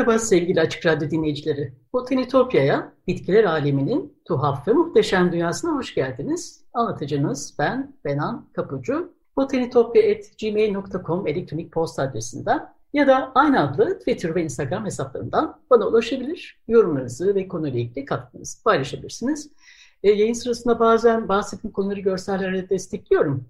Merhaba sevgili Açık Radyo dinleyicileri. Botanitopya'ya, bitkiler aleminin tuhaf ve muhteşem dünyasına hoş geldiniz. Anlatıcınız ben Benan Kapucu. botanitopya.gmail.com elektronik posta adresinden ya da aynı adlı Twitter ve Instagram hesaplarından bana ulaşabilir. Yorumlarınızı ve konuyla ilgili katkınızı paylaşabilirsiniz. E, yayın sırasında bazen bahsettiğim konuları görsellerle destekliyorum.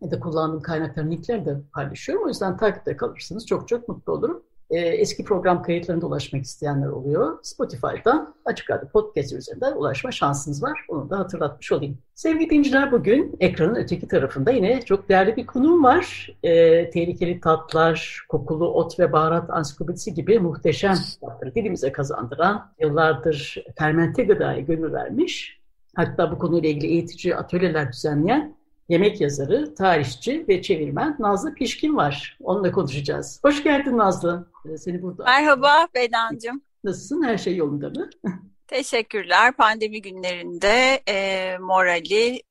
Ya da kullandığım kaynakların linklerini de paylaşıyorum. O yüzden takipte kalırsınız. Çok çok mutlu olurum. E, eski program kayıtlarına ulaşmak isteyenler oluyor. Spotify'dan Açık Radyo Podcast üzerinden ulaşma şansınız var. Onu da hatırlatmış olayım. Sevgili dinleyiciler bugün ekranın öteki tarafında yine çok değerli bir konuğum var. E, tehlikeli tatlar, kokulu ot ve baharat ansiklopedisi gibi muhteşem tatları dilimize kazandıran, yıllardır fermente gıdaya gönül vermiş, hatta bu konuyla ilgili eğitici atölyeler düzenleyen yemek yazarı, tarihçi ve çevirmen Nazlı Pişkin var. Onunla konuşacağız. Hoş geldin Nazlı. Ee, seni burada. Merhaba Bedancığım. Nasılsın? Her şey yolunda mı? Teşekkürler. Pandemi günlerinde e, morali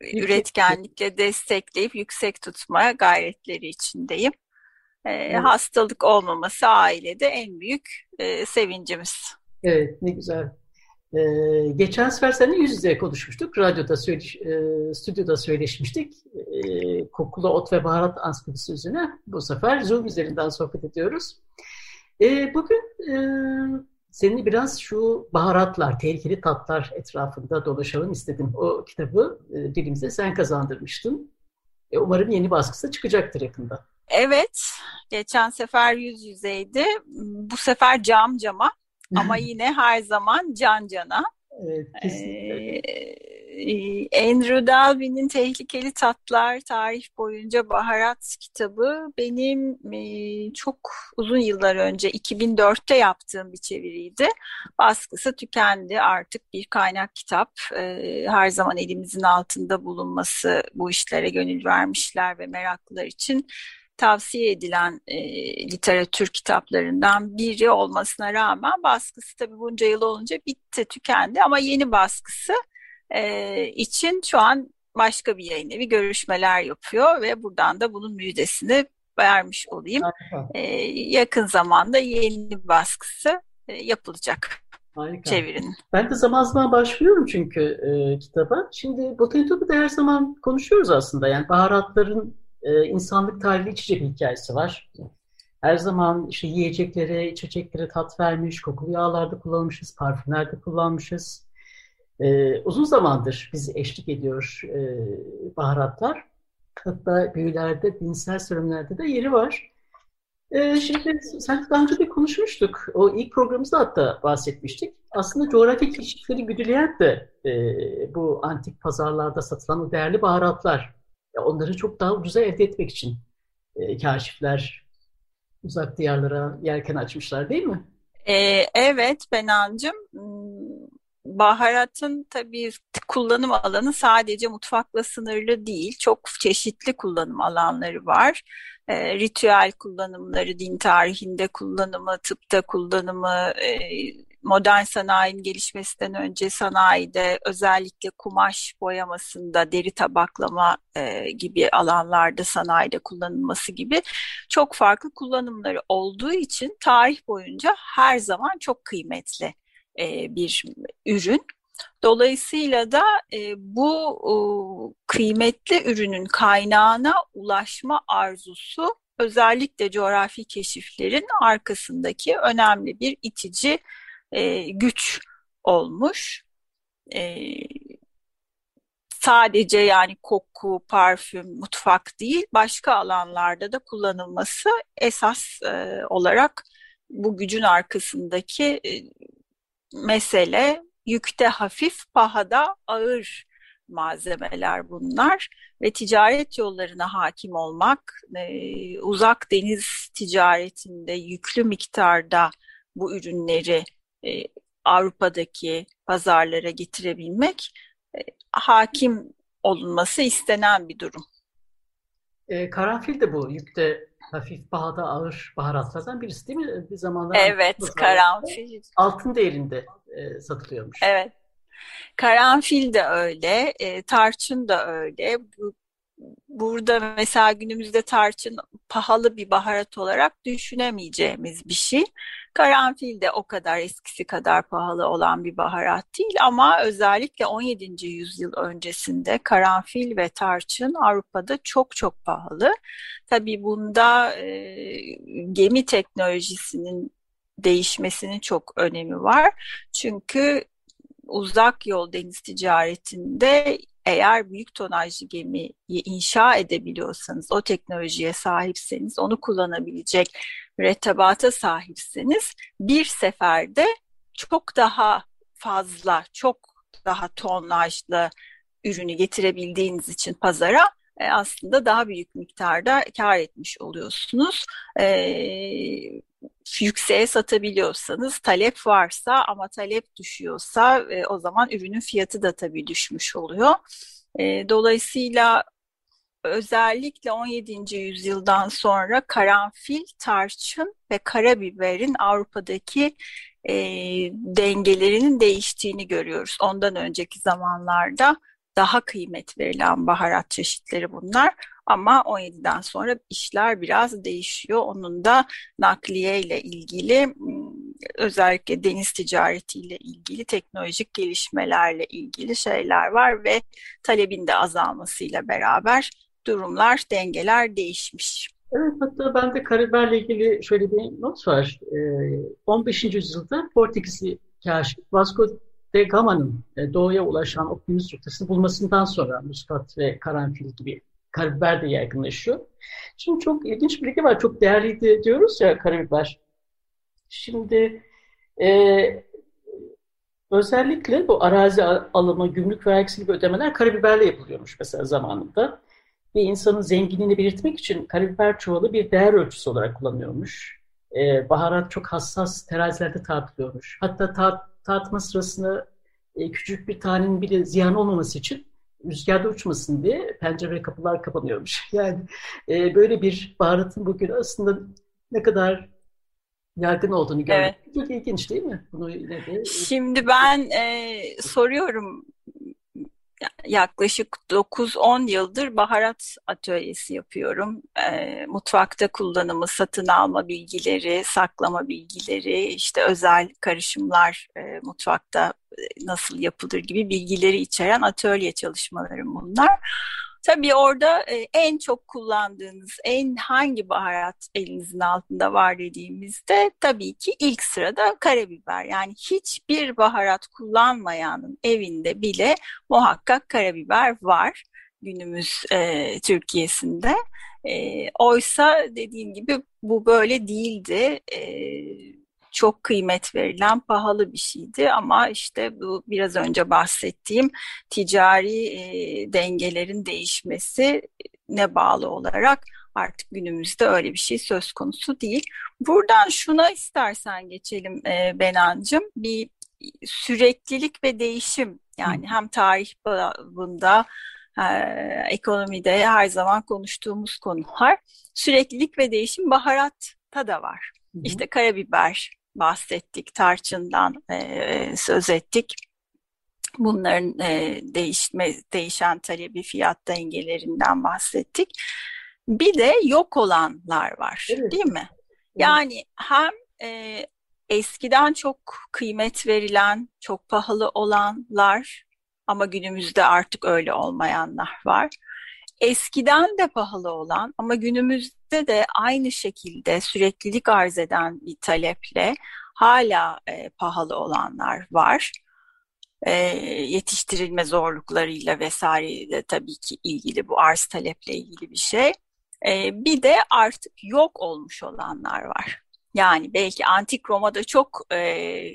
yüksek. üretkenlikle destekleyip yüksek tutma gayretleri içindeyim. E, evet. Hastalık olmaması ailede en büyük e, sevincimiz. Evet, ne güzel. Ee, geçen sefer seninle yüz yüze konuşmuştuk. Radyoda, söyleş, e, stüdyoda söyleşmiştik. E, kokulu ot ve baharat ansiklopedisi üzerine. Bu sefer Zoom üzerinden sohbet ediyoruz. E, bugün e, seninle biraz şu baharatlar, tehlikeli tatlar etrafında dolaşalım istedim. O kitabı e, dilimize sen kazandırmıştın. E, umarım yeni baskısı çıkacaktır yakında. Evet, geçen sefer yüz yüzeydi. Bu sefer cam cama ama yine her zaman can cana. Evet, kesinlikle. Ee, Andrew Dalby'nin Tehlikeli Tatlar Tarih Boyunca Baharat kitabı benim e, çok uzun yıllar önce 2004'te yaptığım bir çeviriydi. Baskısı tükendi artık bir kaynak kitap. E, her zaman elimizin altında bulunması bu işlere gönül vermişler ve meraklılar için tavsiye edilen e, literatür kitaplarından biri olmasına rağmen baskısı tabii bunca yıl olunca bitti, tükendi ama yeni baskısı e, için şu an başka bir yayın evi görüşmeler yapıyor ve buradan da bunun müjdesini vermiş olayım. E, yakın zamanda yeni baskısı e, yapılacak. Harika. Çevirin. Ben de zaman zaman başvuruyorum çünkü e, kitaba. Şimdi Botanitopya'da her zaman konuşuyoruz aslında. Yani baharatların e, insanlık tarihi içecek hikayesi var. Her zaman işte yiyeceklere, içeceklere tat vermiş, kokulu yağlarda kullanmışız, parfümlerde kullanmışız. E, uzun zamandır bizi eşlik ediyor e, baharatlar. Hatta büyülerde, dinsel serüvenlerde de yeri var. E, şimdi sen daha önce de konuşmuştuk. O ilk programımızda hatta bahsetmiştik. Aslında coğrafi keşifleri güdüleyen de e, bu antik pazarlarda satılan o değerli baharatlar onları çok daha ucuza elde etmek için e, kaşifler uzak diyarlara yelken açmışlar değil mi? Ee, evet Benancığım. Hmm, baharatın tabii kullanım alanı sadece mutfakla sınırlı değil. Çok çeşitli kullanım alanları var. E, ritüel kullanımları, din tarihinde kullanımı, tıpta kullanımı, e, modern sanayinin gelişmesinden önce sanayide özellikle kumaş boyamasında, deri tabaklama e, gibi alanlarda sanayide kullanılması gibi çok farklı kullanımları olduğu için tarih boyunca her zaman çok kıymetli e, bir ürün. Dolayısıyla da e, bu e, kıymetli ürünün kaynağına ulaşma arzusu özellikle coğrafi keşiflerin arkasındaki önemli bir itici e, güç olmuş. E, sadece yani koku, parfüm, mutfak değil başka alanlarda da kullanılması esas e, olarak bu gücün arkasındaki e, mesele yükte hafif, pahada ağır malzemeler bunlar ve ticaret yollarına hakim olmak, e, uzak deniz ticaretinde yüklü miktarda bu ürünleri e, Avrupa'daki pazarlara getirebilmek e, hakim olunması istenen bir durum. E, karanfil de bu yükte hafif pahada ağır baharatlardan birisi değil mi? Bir zamanlar evet, karanfil. Altın değerinde e, satılıyormuş. Evet. Karanfil de öyle, e, tarçın da öyle. Bu, burada mesela günümüzde tarçın pahalı bir baharat olarak düşünemeyeceğimiz bir şey. Karanfil de o kadar eskisi kadar pahalı olan bir baharat değil ama özellikle 17. yüzyıl öncesinde karanfil ve tarçın Avrupa'da çok çok pahalı. Tabii bunda e, gemi teknolojisinin değişmesinin çok önemi var. Çünkü uzak yol deniz ticaretinde eğer büyük tonajlı gemiyi inşa edebiliyorsanız, o teknolojiye sahipseniz, onu kullanabilecek mürettebata sahipseniz bir seferde çok daha fazla, çok daha tonajlı ürünü getirebildiğiniz için pazara e, aslında daha büyük miktarda kar etmiş oluyorsunuz. E, yükseğe satabiliyorsanız talep varsa ama talep düşüyorsa e, o zaman ürünün fiyatı da tabii düşmüş oluyor. E, dolayısıyla özellikle 17. yüzyıldan sonra karanfil, tarçın ve karabiberin Avrupa'daki e, dengelerinin değiştiğini görüyoruz. Ondan önceki zamanlarda daha kıymet verilen baharat çeşitleri bunlar. Ama 17'den sonra işler biraz değişiyor. Onun da nakliye ile ilgili özellikle deniz ticaretiyle ilgili teknolojik gelişmelerle ilgili şeyler var ve talebin de azalmasıyla beraber durumlar, dengeler değişmiş. Evet, hatta bende karabiberle ilgili şöyle bir not var. 15. yüzyılda Portekizli kaşif Vasco de Gama'nın e, doğuya ulaşan okyanus rotası bulmasından sonra muskat ve karanfil gibi karabiber de yaygınlaşıyor. Şimdi çok ilginç bir bilgi var. Çok değerliydi diyoruz ya karabiber. Şimdi e, özellikle bu arazi alımı, gümrük vergisi gibi ödemeler karabiberle yapılıyormuş mesela zamanında. Bir insanın zenginliğini belirtmek için karabiber çuvalı bir değer ölçüsü olarak kullanıyormuş. E, baharat çok hassas terazilerde tartılıyormuş. Hatta tar tartma sırasında e, küçük bir tanenin bile ziyan olmaması için rüzgarda uçmasın diye pencere kapılar kapanıyormuş. Yani e, böyle bir baharatın bugün aslında ne kadar yaygın olduğunu görmek evet. çok ilginç değil mi? Bunu yine de... Şimdi ben e, soruyorum yaklaşık 9-10 yıldır baharat atölyesi yapıyorum. E, mutfakta kullanımı, satın alma bilgileri, saklama bilgileri, işte özel karışımlar e, mutfakta nasıl yapılır gibi bilgileri içeren atölye çalışmalarım bunlar. Tabii orada e, en çok kullandığınız en hangi baharat elinizin altında var dediğimizde tabii ki ilk sırada karabiber. Yani hiçbir baharat kullanmayanın evinde bile muhakkak karabiber var günümüz e, Türkiye'sinde. E, oysa dediğim gibi bu böyle değildi. E, çok kıymet verilen pahalı bir şeydi ama işte bu biraz önce bahsettiğim ticari e, dengelerin değişmesi ne bağlı olarak artık günümüzde öyle bir şey söz konusu değil. Buradan şuna istersen geçelim e, Benancığım. Bir süreklilik ve değişim yani hem tarih babında e, ekonomide her zaman konuştuğumuz konular. Süreklilik ve değişim baharatta da var. Hı hı. İşte karabiber, bahsettik, tarçından e, söz ettik. Bunların e, değişme, değişen talebi fiyat dengelerinden bahsettik. Bir de yok olanlar var evet. değil mi? Yani hem e, eskiden çok kıymet verilen, çok pahalı olanlar ama günümüzde artık öyle olmayanlar var eskiden de pahalı olan ama günümüzde de aynı şekilde süreklilik arz eden bir taleple hala e, pahalı olanlar var. E, yetiştirilme zorluklarıyla vesaireyle tabii ki ilgili bu arz taleple ilgili bir şey. E, bir de artık yok olmuş olanlar var. Yani belki antik Roma'da çok e,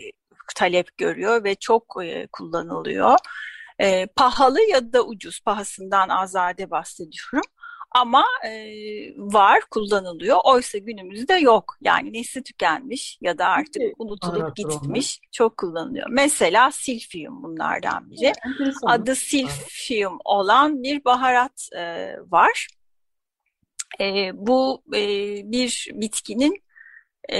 talep görüyor ve çok e, kullanılıyor. E, pahalı ya da ucuz, pahasından azade bahsediyorum. Ama e, var, kullanılıyor. Oysa günümüzde yok. Yani nesli tükenmiş ya da artık unutulup gitmiş. Onlar. Çok kullanılıyor. Mesela silfium bunlardan biri. Evet, Adı silfium olan bir baharat e, var. E, bu e, bir bitkinin e,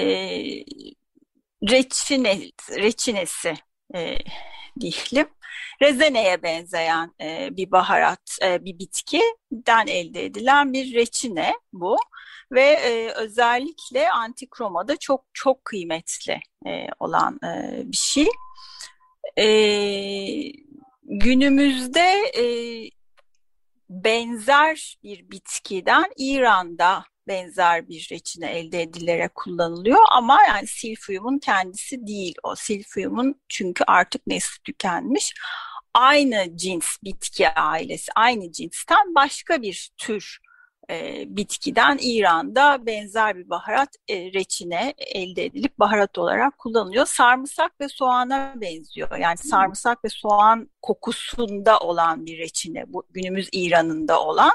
reçine, reçinesi e, diyelim. Rezeneye benzeyen e, bir baharat, e, bir bitkiden elde edilen bir reçine bu ve e, özellikle antikromada çok çok kıymetli e, olan e, bir şey. E, günümüzde e, benzer bir bitkiden İran'da benzer bir reçine elde edilerek kullanılıyor ama yani silfuyumun kendisi değil o silfuyumun çünkü artık nesli tükenmiş aynı cins bitki ailesi aynı cinsten başka bir tür e, bitkiden İran'da benzer bir baharat e, reçine elde edilip baharat olarak kullanılıyor. Sarımsak ve soğana benziyor. Yani hmm. sarımsak ve soğan kokusunda olan bir reçine bu günümüz İran'ında olan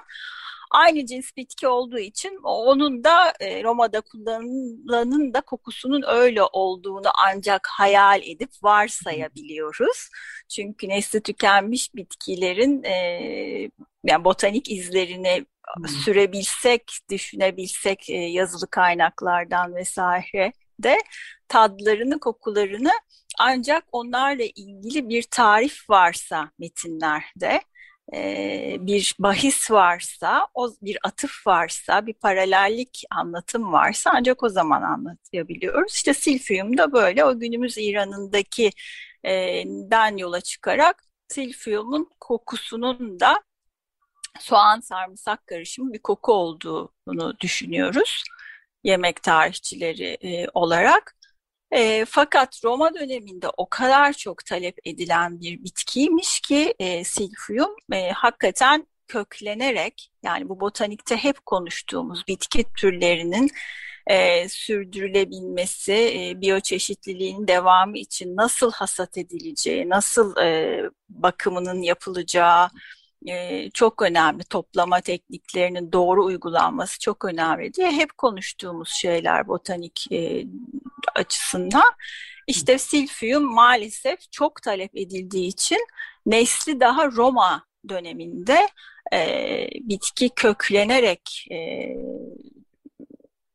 aynı cins bitki olduğu için onun da e, Roma'da kullanılanın da kokusunun öyle olduğunu ancak hayal edip varsayabiliyoruz. Çünkü nesli tükenmiş bitkilerin e, yani botanik izlerini hmm. sürebilsek, düşünebilsek e, yazılı kaynaklardan vesaire de tadlarını, kokularını ancak onlarla ilgili bir tarif varsa metinlerde bir bahis varsa, o bir atıf varsa, bir paralellik anlatım varsa ancak o zaman anlatabiliyoruz. İşte Silfium da böyle o günümüz İran'ındaki e, den yola çıkarak Silfium'un kokusunun da soğan sarımsak karışımı bir koku olduğunu düşünüyoruz yemek tarihçileri olarak. E, fakat Roma döneminde o kadar çok talep edilen bir bitkiymiş ki e, silfuyum e, hakikaten köklenerek yani bu botanikte hep konuştuğumuz bitki türlerinin e, sürdürülebilmesi, e, biyoçeşitliliğin devamı için nasıl hasat edileceği, nasıl e, bakımının yapılacağı, e, çok önemli. Toplama tekniklerinin doğru uygulanması çok önemli diye hep konuştuğumuz şeyler botanik e, açısından. İşte silfium maalesef çok talep edildiği için nesli daha Roma döneminde e, bitki köklenerek e,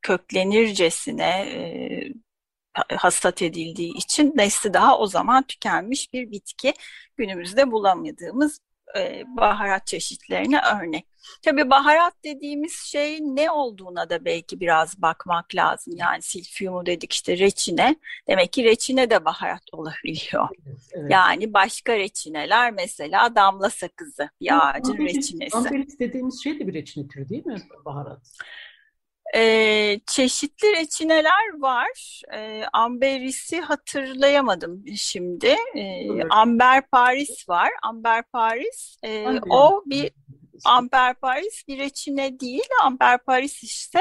köklenircesine e, hasat edildiği için nesli daha o zaman tükenmiş bir bitki günümüzde bulamadığımız e, baharat çeşitlerine örnek. Tabii baharat dediğimiz şey ne olduğuna da belki biraz bakmak lazım. Yani silfiyumu dedik işte reçine. Demek ki reçine de baharat olabiliyor. Evet. Yani başka reçineler mesela damla sakızı bir ağacın reçinesi. Amberis dediğimiz şey de bir reçine türü değil mi baharat? Ee, çeşitli reçineler var. Ee, Amberis'i hatırlayamadım şimdi. Ee, Amber Paris var. Amber Paris e, o bir Amber Paris bir reçine değil. Amber Paris işte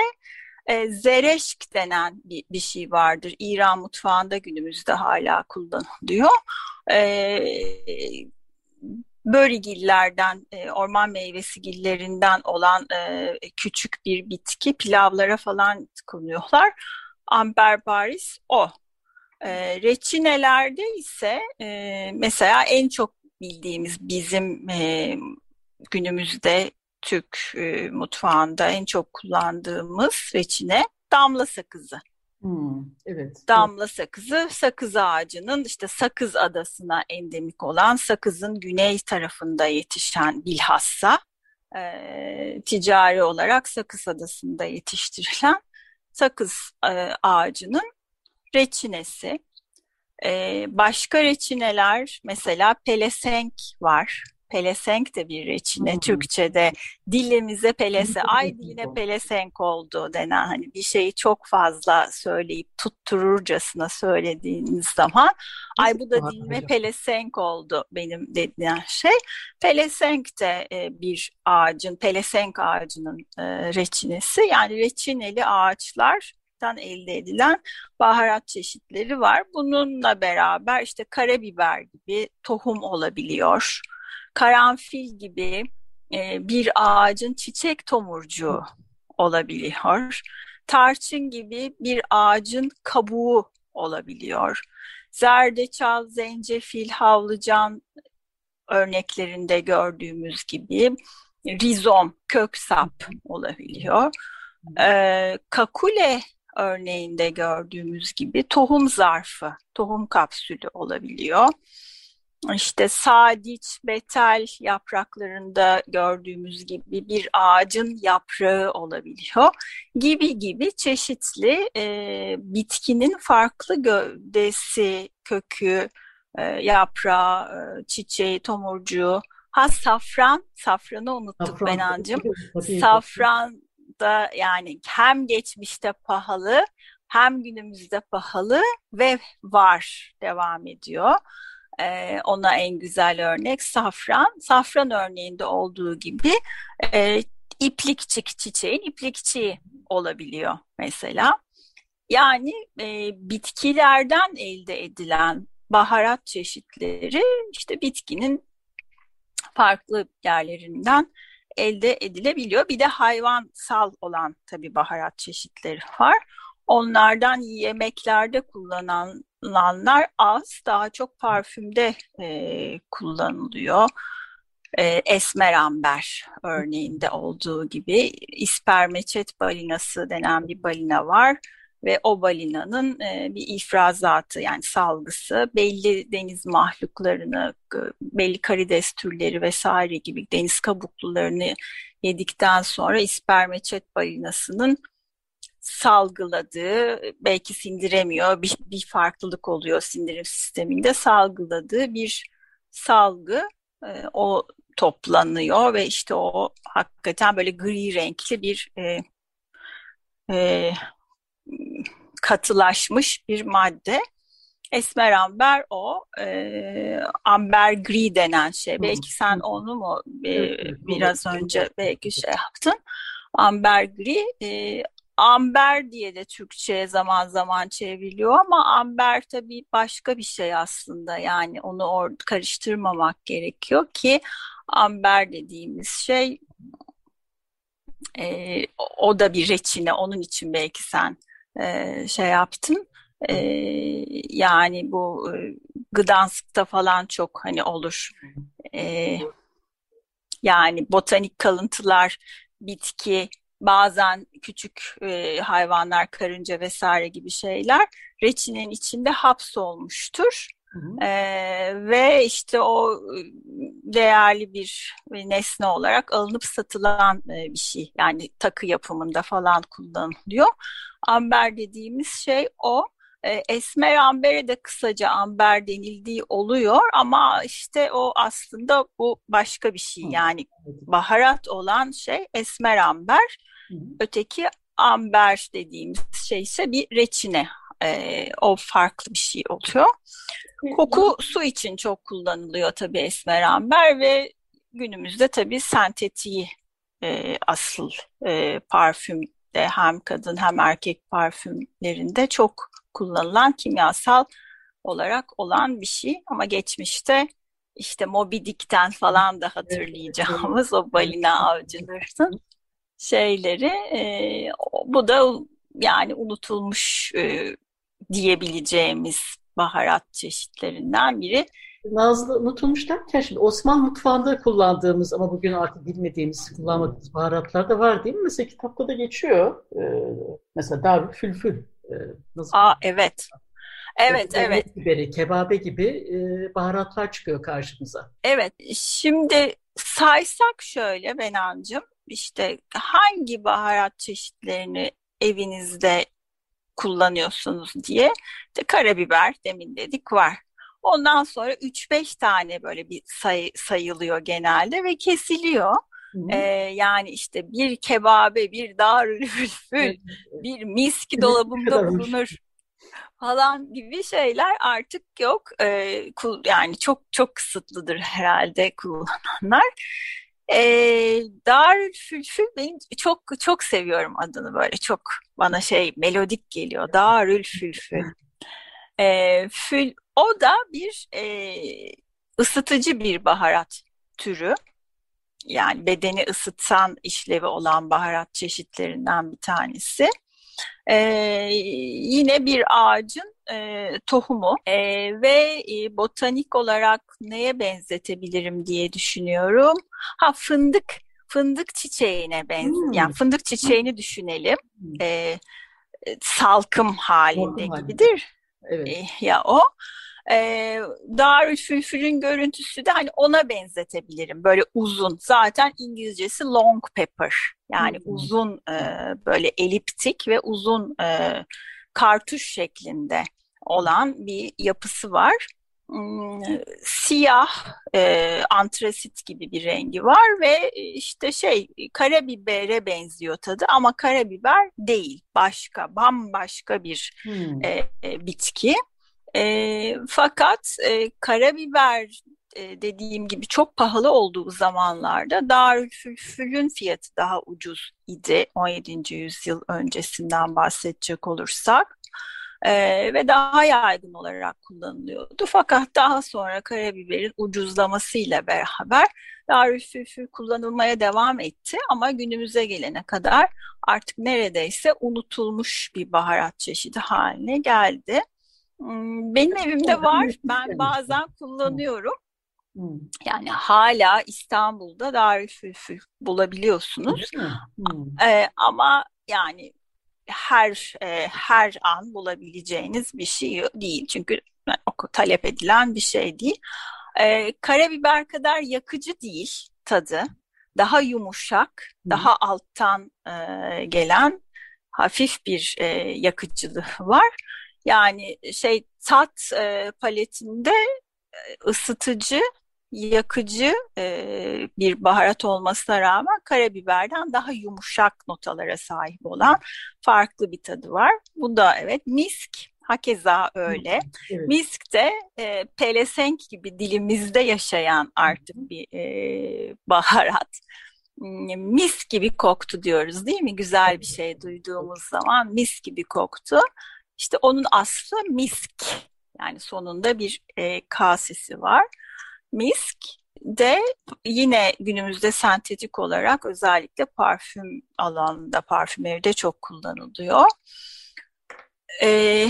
e, zereşk denen bir, bir şey vardır. İran mutfağında günümüzde hala kullanılıyor. E, börigillerden, e, orman meyvesi gillerinden olan e, küçük bir bitki pilavlara falan konuyorlar. Amber baris o. E, reçinelerde ise e, mesela en çok bildiğimiz bizim e, günümüzde Türk e, mutfağında en çok kullandığımız reçine damla sakızı. Hmm, evet. Damla sakızı, sakız ağacının işte Sakız Adası'na endemik olan sakızın güney tarafında yetişen bilhassa e, ticari olarak Sakız Adası'nda yetiştirilen sakız e, ağacının reçinesi. E, başka reçineler mesela pelesenk var pelesenk de bir reçine hmm. Türkçe'de dilimize pelese ay diline pelesenk oldu denen hani bir şeyi çok fazla söyleyip tuttururcasına söylediğiniz zaman ay bu da dilime pelesenk oldu benim dediğim şey. Pelesenk de e, bir ağacın pelesenk ağacının e, reçinesi yani reçineli ağaçlar elde edilen baharat çeşitleri var. Bununla beraber işte karabiber gibi tohum olabiliyor. Karanfil gibi e, bir ağacın çiçek tomurcuğu olabiliyor. Tarçın gibi bir ağacın kabuğu olabiliyor. Zerdeçal, zencefil, havlıcan örneklerinde gördüğümüz gibi rizom, kök sap olabiliyor. Ee, kakule örneğinde gördüğümüz gibi tohum zarfı, tohum kapsülü olabiliyor. İşte sadiç, betel yapraklarında gördüğümüz gibi bir ağacın yaprağı olabiliyor gibi gibi çeşitli e, bitkinin farklı gövdesi, kökü, e, yaprağı, e, çiçeği, tomurcuğu, ha safran, safranı unuttuk safran, Benancığım. Safran da yani hem geçmişte pahalı hem günümüzde pahalı ve var devam ediyor. Ee, ona en güzel örnek safran. Safran örneğinde olduğu gibi e, iplikçik çiçeğin iplikçiği olabiliyor mesela. Yani e, bitkilerden elde edilen baharat çeşitleri işte bitkinin farklı yerlerinden elde edilebiliyor. Bir de hayvansal olan tabii baharat çeşitleri var. Onlardan yemeklerde kullanılanlar az, daha çok parfümde e, kullanılıyor. E, esmer amber örneğinde olduğu gibi ispermeçet balinası denen bir balina var ve o balinanın e, bir ifrazatı yani salgısı belli deniz mahluklarını, belli karides türleri vesaire gibi deniz kabuklularını yedikten sonra ispermeçet balinasının salgıladığı, belki sindiremiyor, bir, bir farklılık oluyor sindirim sisteminde salgıladığı bir salgı e, o toplanıyor ve işte o hakikaten böyle gri renkli bir e, e, katılaşmış bir madde. Esmer amber o, e, amber gri denen şey. Belki sen onu mu e, biraz önce belki şey yaptın. Amber gri, e, amber diye de Türkçe'ye zaman zaman çevriliyor ama amber tabii başka bir şey aslında. Yani onu or karıştırmamak gerekiyor ki amber dediğimiz şey e, o da bir reçine. Onun için belki sen e, şey yaptın. E, yani bu e, Gdansk'ta falan çok hani olur. E, yani botanik kalıntılar, bitki, bazen küçük e, hayvanlar, karınca vesaire gibi şeyler reçinin içinde hapsolmuştur. Hı hı. Ee, ve işte o değerli bir nesne olarak alınıp satılan e, bir şey. Yani takı yapımında falan kullanılıyor. Amber dediğimiz şey o. E, esmer ambere de kısaca amber denildiği oluyor ama işte o aslında bu başka bir şey. Yani baharat olan şey esmer amber. Öteki amber dediğimiz şey ise bir reçine. E, o farklı bir şey oluyor. Koku su için çok kullanılıyor tabii esmer amber ve günümüzde tabii sentetiği e, asıl e, parfüm de hem kadın hem erkek parfümlerinde çok kullanılan kimyasal olarak olan bir şey ama geçmişte işte Moby Dick'ten falan da hatırlayacağımız o balina avcılarının şeyleri e, bu da yani unutulmuş e, diyebileceğimiz baharat çeşitlerinden biri. Nazlı unutulmuş derken şimdi Osmanlı mutfağında kullandığımız ama bugün artık bilmediğimiz, kullanmadığımız baharatlar da var değil mi? Mesela kitapta da geçiyor. Ee, mesela Darül Fülfül. Ee, nasıl? Aa, evet. Evet, Kebap evet. Biberi, kebabe gibi e, baharatlar çıkıyor karşımıza. Evet, şimdi saysak şöyle Benancığım, işte hangi baharat çeşitlerini evinizde kullanıyorsunuz diye. İşte karabiber demin dedik var. Ondan sonra 3-5 tane böyle bir say sayılıyor genelde ve kesiliyor. Ee, yani işte bir kebabe, bir darülfülfül, bir miski dolabımda bulunur falan gibi şeyler artık yok. Ee, yani çok çok kısıtlıdır herhalde kullananlar. E, Darülfülfül benim çok çok seviyorum adını böyle çok bana şey melodik geliyor. Darülfülfül. E, fül o da bir e, ısıtıcı bir baharat türü. Yani bedeni ısıtan işlevi olan baharat çeşitlerinden bir tanesi. Ee, yine bir ağacın e, tohumu e, ve e, botanik olarak neye benzetebilirim diye düşünüyorum. Ha fındık, fındık çiçeğine benziyor. Hmm. Yani fındık çiçeğini düşünelim. Hmm. E, salkım halinde Salkım gibidir. Evet. E, ya o. E, Darülfülfül'ün görüntüsü de hani ona benzetebilirim. Böyle uzun. Zaten İngilizcesi long pepper. Yani hmm. uzun e, böyle eliptik ve uzun e, kartuş şeklinde olan bir yapısı var. Hmm, siyah e, antresit gibi bir rengi var ve işte şey karabibere benziyor tadı ama karabiber değil başka bambaşka bir hmm. e, e, bitki. E, fakat e, karabiber e, dediğim gibi çok pahalı olduğu zamanlarda Darülfülfül'ün fiyatı daha ucuz idi 17. yüzyıl öncesinden bahsedecek olursak. Ee, ve daha yaygın olarak kullanılıyordu. Fakat daha sonra karabiberin ucuzlamasıyla beraber Darülfülfül kullanılmaya devam etti ama günümüze gelene kadar artık neredeyse unutulmuş bir baharat çeşidi haline geldi. Hmm, benim evimde var. Ben bazen kullanıyorum. Yani hala İstanbul'da Darülfülfül bulabiliyorsunuz. Ee, ama yani her e, her an bulabileceğiniz bir şey değil. Çünkü talep edilen bir şey değil. Ee, karabiber kadar yakıcı değil tadı. Daha yumuşak, hmm. daha alttan e, gelen hafif bir e, yakıcılığı var. Yani şey tat e, paletinde e, ısıtıcı, yakıcı e, bir baharat olmasına rağmen karabiberden daha yumuşak notalara sahip olan farklı bir tadı var. Bu da evet misk Hakeza öyle. Evet. Misk de e, pelesenk gibi dilimizde yaşayan artık bir e, baharat. Hmm, mis gibi koktu diyoruz değil mi? Güzel bir şey duyduğumuz zaman mis gibi koktu. İşte onun aslı misk. Yani sonunda bir e, kasesi var. Misk de yine günümüzde sentetik olarak özellikle parfüm alanında, parfümeride çok kullanılıyor. E,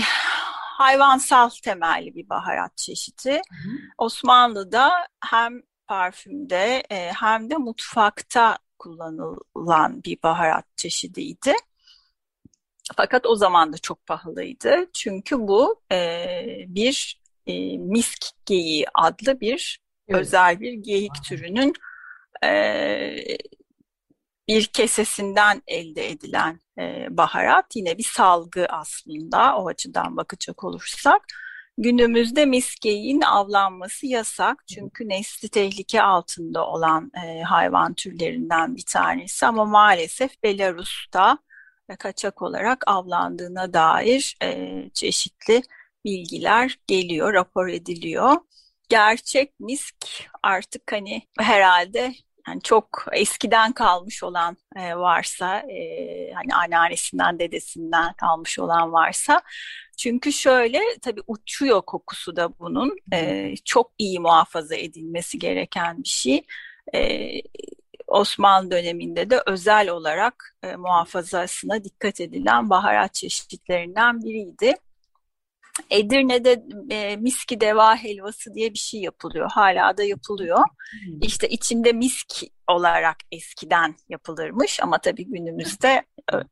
hayvansal temelli bir baharat çeşidi. Hı hı. Osmanlı'da hem parfümde e, hem de mutfakta kullanılan bir baharat çeşidiydi. Fakat o zaman da çok pahalıydı. Çünkü bu e, bir e, misk geyiği adlı bir evet. özel bir geyik Aha. türünün e, bir kesesinden elde edilen e, baharat. Yine bir salgı aslında o açıdan bakacak olursak. Günümüzde miskeyin avlanması yasak çünkü nesli tehlike altında olan e, hayvan türlerinden bir tanesi ama maalesef Belarus'ta kaçak olarak avlandığına dair e, çeşitli bilgiler geliyor, rapor ediliyor. Gerçek misk artık hani herhalde yani çok eskiden kalmış olan e, varsa, e, hani anneannesinden, dedesinden kalmış olan varsa, çünkü şöyle tabii uçuyor kokusu da bunun, e, çok iyi muhafaza edilmesi gereken bir şey. E, Osmanlı döneminde de özel olarak e, muhafazasına dikkat edilen baharat çeşitlerinden biriydi. Edirne'de e, miski deva helvası diye bir şey yapılıyor. Hala da yapılıyor. Hmm. İşte içinde misk olarak eskiden yapılırmış ama tabii günümüzde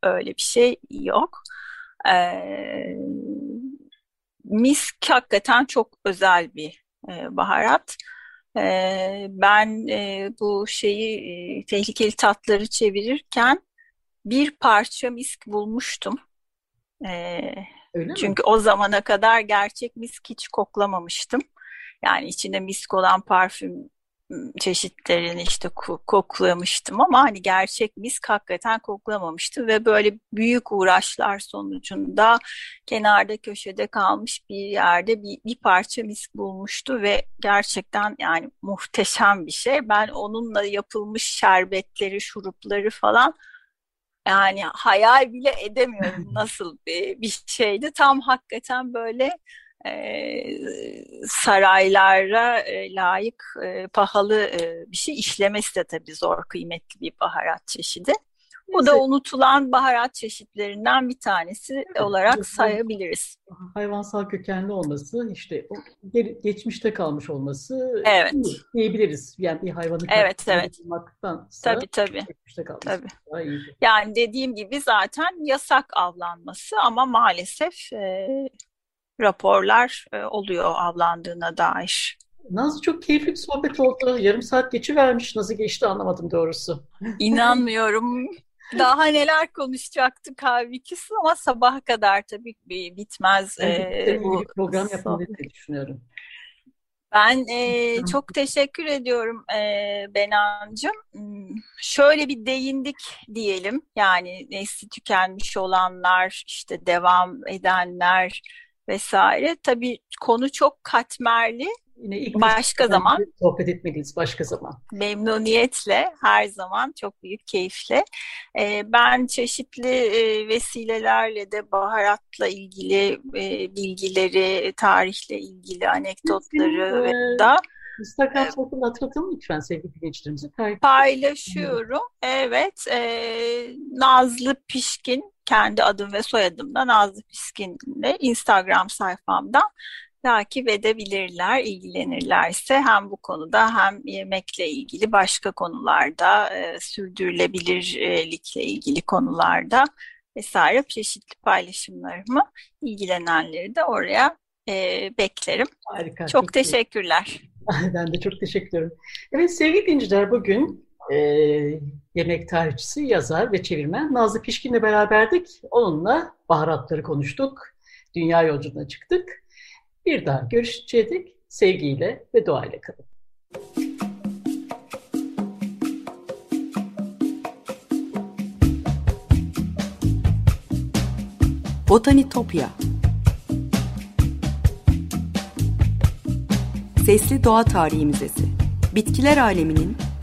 öyle bir şey yok. E, misk hakikaten çok özel bir e, baharat. Ben e, bu şeyi e, tehlikeli tatları çevirirken bir parça misk bulmuştum. Öyle çünkü mi? o zamana kadar gerçek misk hiç koklamamıştım. Yani içinde misk olan parfüm çeşitlerini işte koklamıştım ama hani gerçek misk hakikaten koklamamıştım ve böyle büyük uğraşlar sonucunda kenarda köşede kalmış bir yerde bir, bir parça misk bulmuştu ve gerçekten yani muhteşem bir şey. Ben onunla yapılmış şerbetleri, şurupları falan yani hayal bile edemiyorum nasıl bir, bir şeydi. Tam hakikaten böyle saraylara e, layık e, pahalı e, bir şey işlemesi de tabii zor kıymetli bir baharat çeşidi. Bu da unutulan baharat çeşitlerinden bir tanesi olarak sayabiliriz. Hayvansal kökenli olması, işte geçmişte kalmış olması evet. diyebiliriz. Yani bir hayvanı evet, evet. tabii, tabii. geçmişte kalması tabii. daha iyi. Yani dediğim gibi zaten yasak avlanması ama maalesef e, raporlar e, oluyor avlandığına dair. Nazlı çok keyifli bir sohbet oldu. Yarım saat geçivermiş. Nasıl geçti anlamadım doğrusu. İnanmıyorum. Daha neler konuşacaktık halbuki ama sabaha kadar tabii bitmez. Ben ee, bu program yapalım diye düşünüyorum. Ben e, çok teşekkür ediyorum e, Benancığım. Hmm, şöyle bir değindik diyelim. Yani nesli tükenmiş olanlar, işte devam edenler, vesaire. Tabii konu çok katmerli. Yine ilk başka zaman sohbet etmeliyiz başka zaman. Memnuniyetle her zaman çok büyük keyifle. Ee, ben çeşitli e, vesilelerle de baharatla ilgili e, bilgileri, tarihle ilgili anekdotları ve da Instagram e, sayfını hatırlatalım lütfen sevgili dinleyicilerimize. Paylaşıyorum. Evet. E, Nazlı Pişkin kendi adım ve soyadımda Nazlı Piskin'le Instagram sayfamda takip edebilirler, ilgilenirlerse hem bu konuda hem yemekle ilgili başka konularda, e, sürdürülebilirlikle ilgili konularda vesaire çeşitli paylaşımlarımı ilgilenenleri de oraya e, beklerim. Harika. Çok, çok teşekkürler. Ben de çok teşekkür ederim. Evet sevgili dinleyiciler bugün e, yemek tarihçisi, yazar ve çevirmen Nazlı Pişkin'le beraberdik. Onunla baharatları konuştuk. Dünya yolculuğuna çıktık. Bir daha görüşeceğiz. Sevgiyle ve doğayla kalın. Botanitopya Sesli Doğa Tarihi Müzesi Bitkiler aleminin